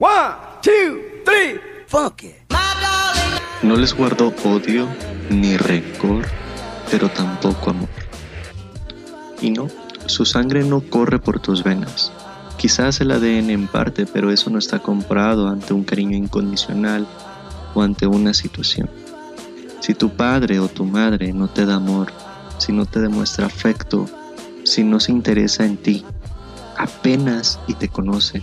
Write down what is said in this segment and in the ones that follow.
One, two, three, funk it. No les guardo odio ni rencor, pero tampoco amor. Y no, su sangre no corre por tus venas. Quizás el ADN en parte, pero eso no está comprado ante un cariño incondicional o ante una situación. Si tu padre o tu madre no te da amor, si no te demuestra afecto, si no se interesa en ti, apenas y te conoce,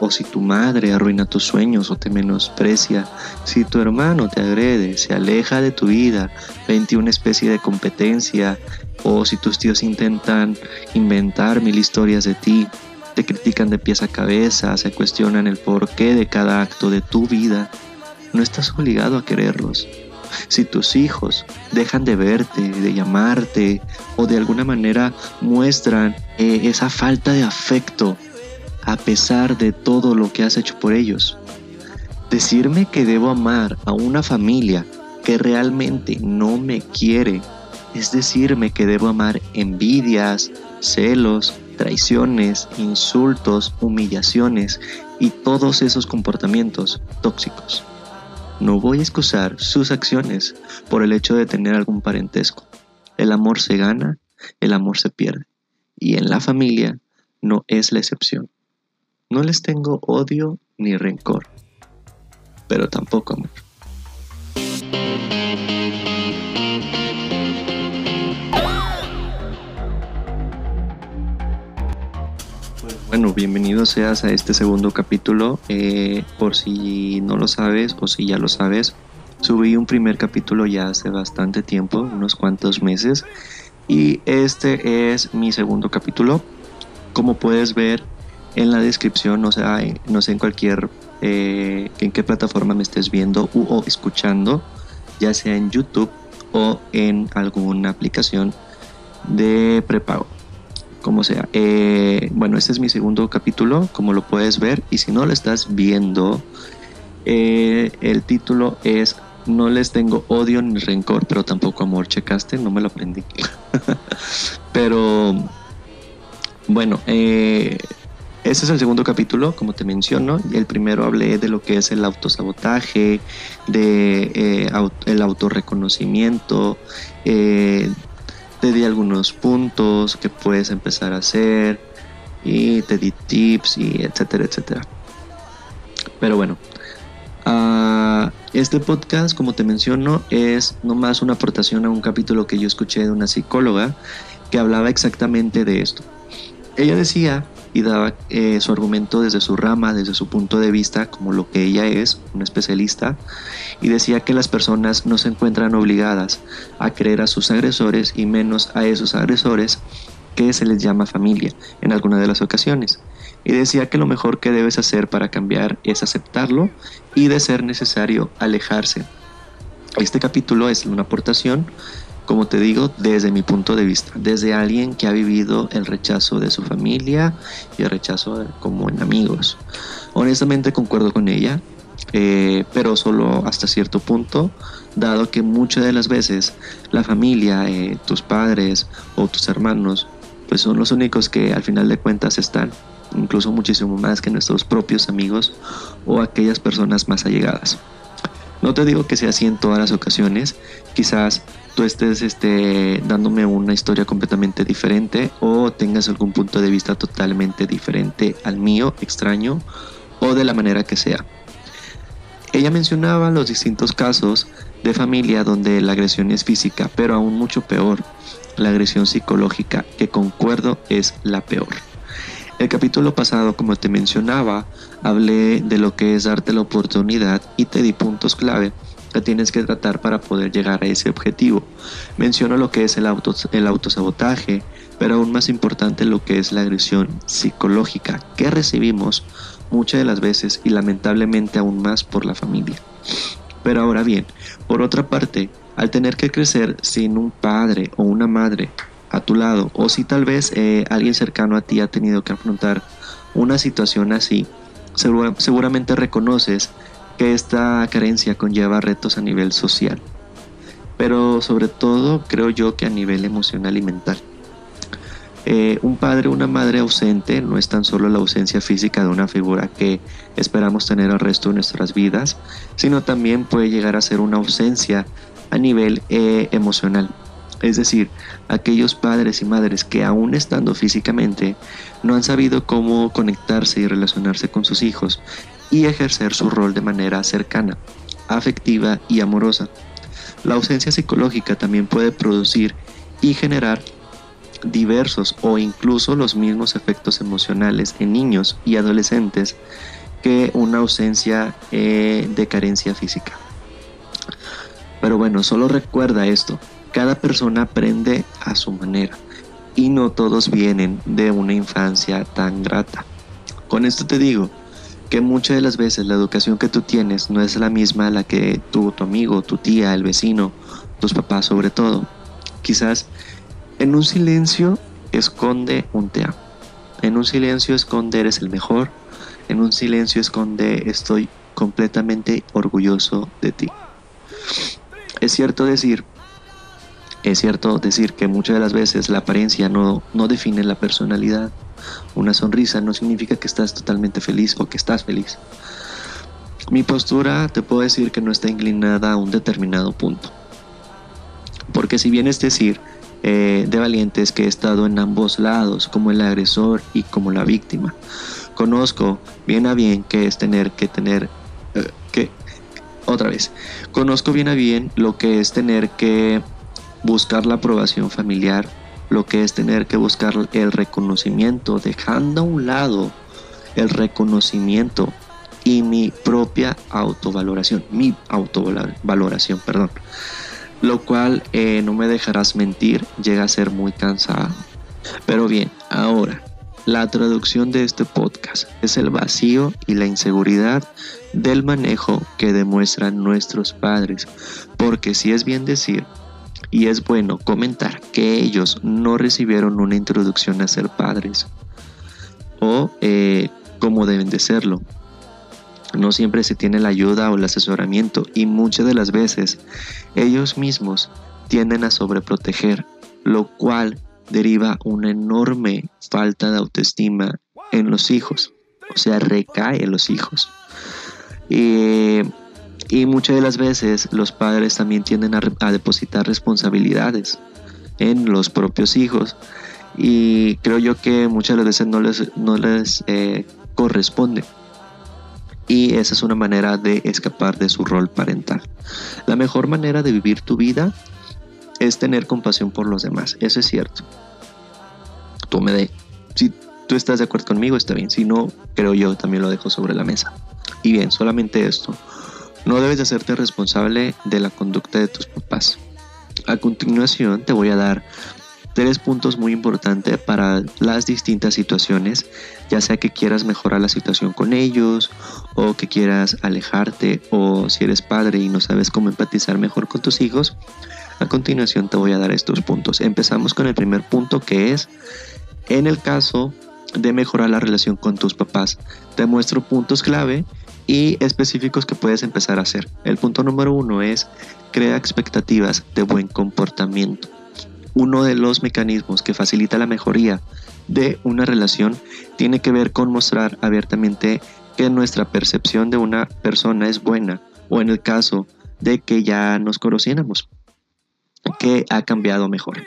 o si tu madre arruina tus sueños o te menosprecia, si tu hermano te agrede, se aleja de tu vida, vente una especie de competencia, o si tus tíos intentan inventar mil historias de ti, te critican de pies a cabeza, se cuestionan el porqué de cada acto de tu vida, no estás obligado a quererlos. Si tus hijos dejan de verte, de llamarte o de alguna manera muestran eh, esa falta de afecto a pesar de todo lo que has hecho por ellos. Decirme que debo amar a una familia que realmente no me quiere es decirme que debo amar envidias, celos, traiciones, insultos, humillaciones y todos esos comportamientos tóxicos. No voy a excusar sus acciones por el hecho de tener algún parentesco. El amor se gana, el amor se pierde. Y en la familia no es la excepción. No les tengo odio ni rencor, pero tampoco amor. Pues bueno, bienvenido seas a este segundo capítulo. Eh, por si no lo sabes o si ya lo sabes, subí un primer capítulo ya hace bastante tiempo, unos cuantos meses. Y este es mi segundo capítulo. Como puedes ver, en la descripción, o sea, no sé en cualquier, eh, en qué plataforma me estés viendo o escuchando, ya sea en YouTube o en alguna aplicación de prepago, como sea. Eh, bueno, este es mi segundo capítulo, como lo puedes ver, y si no lo estás viendo, eh, el título es No les tengo odio ni rencor, pero tampoco amor. Checaste, no me lo aprendí. pero bueno, eh, este es el segundo capítulo, como te menciono. El primero hablé de lo que es el autosabotaje, de eh, el autorreconocimiento, eh, te di algunos puntos que puedes empezar a hacer y te di tips y etcétera, etcétera. Pero bueno, uh, este podcast, como te menciono, es nomás una aportación a un capítulo que yo escuché de una psicóloga que hablaba exactamente de esto. Ella decía y daba eh, su argumento desde su rama, desde su punto de vista, como lo que ella es, una especialista, y decía que las personas no se encuentran obligadas a creer a sus agresores y menos a esos agresores que se les llama familia en alguna de las ocasiones. Y decía que lo mejor que debes hacer para cambiar es aceptarlo y de ser necesario alejarse. Este capítulo es una aportación como te digo, desde mi punto de vista, desde alguien que ha vivido el rechazo de su familia y el rechazo como en amigos. Honestamente concuerdo con ella, eh, pero solo hasta cierto punto, dado que muchas de las veces la familia, eh, tus padres o tus hermanos, pues son los únicos que al final de cuentas están, incluso muchísimo más que nuestros propios amigos o aquellas personas más allegadas. No te digo que sea así en todas las ocasiones, quizás tú estés este, dándome una historia completamente diferente o tengas algún punto de vista totalmente diferente al mío, extraño o de la manera que sea. Ella mencionaba los distintos casos de familia donde la agresión es física, pero aún mucho peor, la agresión psicológica, que concuerdo es la peor. El capítulo pasado, como te mencionaba, hablé de lo que es darte la oportunidad y te di puntos clave tienes que tratar para poder llegar a ese objetivo. Menciono lo que es el, auto, el autosabotaje, pero aún más importante lo que es la agresión psicológica que recibimos muchas de las veces y lamentablemente aún más por la familia. Pero ahora bien, por otra parte, al tener que crecer sin un padre o una madre a tu lado, o si tal vez eh, alguien cercano a ti ha tenido que afrontar una situación así, seguramente reconoces que esta carencia conlleva retos a nivel social, pero sobre todo creo yo que a nivel emocional y mental. Eh, un padre o una madre ausente no es tan solo la ausencia física de una figura que esperamos tener el resto de nuestras vidas, sino también puede llegar a ser una ausencia a nivel eh, emocional. Es decir, aquellos padres y madres que aún estando físicamente no han sabido cómo conectarse y relacionarse con sus hijos y ejercer su rol de manera cercana, afectiva y amorosa. La ausencia psicológica también puede producir y generar diversos o incluso los mismos efectos emocionales en niños y adolescentes que una ausencia eh, de carencia física. Pero bueno, solo recuerda esto, cada persona aprende a su manera y no todos vienen de una infancia tan grata. Con esto te digo que muchas de las veces la educación que tú tienes no es la misma a la que tuvo tu amigo, tu tía, el vecino, tus papás sobre todo. Quizás en un silencio esconde un te amo. En un silencio esconde eres el mejor. En un silencio esconde estoy completamente orgulloso de ti. Es cierto decir, es cierto decir que muchas de las veces la apariencia no, no define la personalidad. Una sonrisa no significa que estás totalmente feliz o que estás feliz. Mi postura te puedo decir que no está inclinada a un determinado punto. Porque si bien es decir, eh, de valientes que he estado en ambos lados, como el agresor y como la víctima. Conozco bien a bien que es tener que tener eh, que otra vez. Conozco bien a bien lo que es tener que buscar la aprobación familiar, lo que es tener que buscar el reconocimiento, dejando a un lado el reconocimiento y mi propia autovaloración, mi autovaloración, perdón lo cual eh, no me dejarás mentir, llega a ser muy cansado. Pero bien, ahora, la traducción de este podcast es el vacío y la inseguridad del manejo que demuestran nuestros padres, porque si es bien decir, y es bueno comentar que ellos no recibieron una introducción a ser padres, o eh, como deben de serlo, no siempre se tiene la ayuda o el asesoramiento y muchas de las veces ellos mismos tienden a sobreproteger, lo cual deriva una enorme falta de autoestima en los hijos, o sea, recae en los hijos. Y, muchas de las veces los padres también tienden a, depositar responsabilidades en los propios hijos y creo yo que muchas de las veces no les, no les eh, corresponde y esa es una manera de escapar de su rol parental. La mejor manera de vivir tu vida es tener compasión por los demás, eso es cierto. Tú me de, si tú estás de acuerdo conmigo, está bien, si no, creo yo también lo dejo sobre la mesa. Y bien, solamente esto, no debes de hacerte responsable de la conducta de tus papás. A continuación te voy a dar tres puntos muy importantes para las distintas situaciones, ya sea que quieras mejorar la situación con ellos o que quieras alejarte o si eres padre y no sabes cómo empatizar mejor con tus hijos. A continuación te voy a dar estos puntos. Empezamos con el primer punto que es en el caso de mejorar la relación con tus papás. Te muestro puntos clave y específicos que puedes empezar a hacer. El punto número uno es crea expectativas de buen comportamiento uno de los mecanismos que facilita la mejoría de una relación tiene que ver con mostrar abiertamente que nuestra percepción de una persona es buena o en el caso de que ya nos conociéramos, que ha cambiado mejor.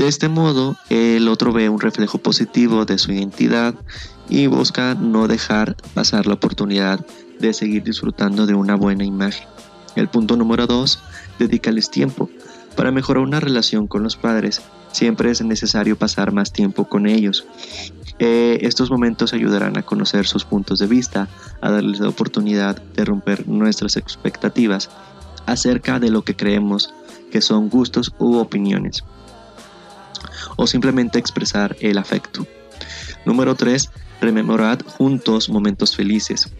De este modo, el otro ve un reflejo positivo de su identidad y busca no dejar pasar la oportunidad de seguir disfrutando de una buena imagen. El punto número dos, dedícales tiempo. Para mejorar una relación con los padres, siempre es necesario pasar más tiempo con ellos. Eh, estos momentos ayudarán a conocer sus puntos de vista, a darles la oportunidad de romper nuestras expectativas acerca de lo que creemos que son gustos u opiniones, o simplemente expresar el afecto. Número 3. Rememorad juntos momentos felices.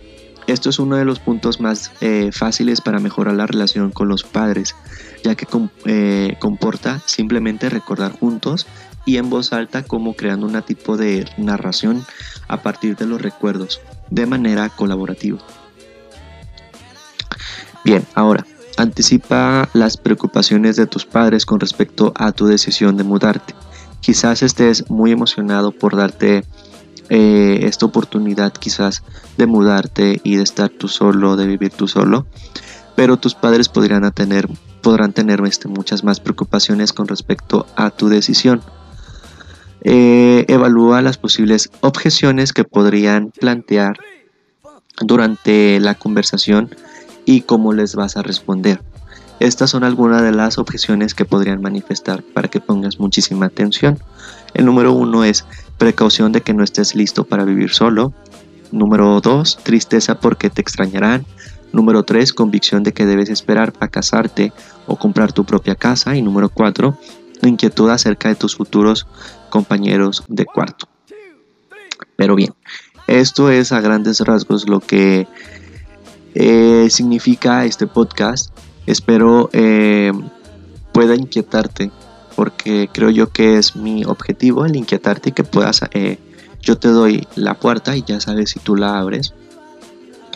Esto es uno de los puntos más eh, fáciles para mejorar la relación con los padres, ya que eh, comporta simplemente recordar juntos y en voz alta como creando un tipo de narración a partir de los recuerdos, de manera colaborativa. Bien, ahora, anticipa las preocupaciones de tus padres con respecto a tu decisión de mudarte. Quizás estés muy emocionado por darte eh, esta oportunidad quizás de mudarte y de estar tú solo, de vivir tú solo, pero tus padres podrían tener, podrán tener este, muchas más preocupaciones con respecto a tu decisión. Eh, evalúa las posibles objeciones que podrían plantear durante la conversación y cómo les vas a responder. Estas son algunas de las objeciones que podrían manifestar para que pongas muchísima atención. El número uno es precaución de que no estés listo para vivir solo. Número dos, tristeza porque te extrañarán. Número tres, convicción de que debes esperar para casarte o comprar tu propia casa. Y número cuatro, inquietud acerca de tus futuros compañeros de cuarto. Pero bien, esto es a grandes rasgos lo que eh, significa este podcast. Espero eh, pueda inquietarte porque creo yo que es mi objetivo el inquietarte y que puedas, eh, yo te doy la puerta y ya sabes si tú la abres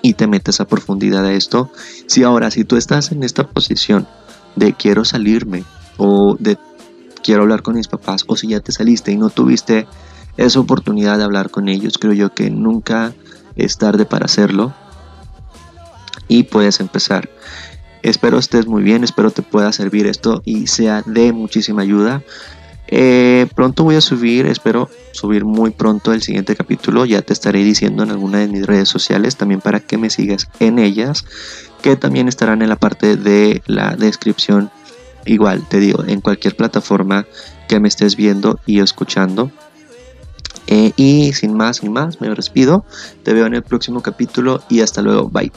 y te metes a profundidad de esto. Si ahora, si tú estás en esta posición de quiero salirme o de quiero hablar con mis papás o si ya te saliste y no tuviste esa oportunidad de hablar con ellos, creo yo que nunca es tarde para hacerlo y puedes empezar. Espero estés muy bien, espero te pueda servir esto y sea de muchísima ayuda. Eh, pronto voy a subir, espero subir muy pronto el siguiente capítulo. Ya te estaré diciendo en alguna de mis redes sociales también para que me sigas en ellas, que también estarán en la parte de la descripción. Igual, te digo, en cualquier plataforma que me estés viendo y escuchando. Eh, y sin más ni más, me despido. Te veo en el próximo capítulo y hasta luego. Bye.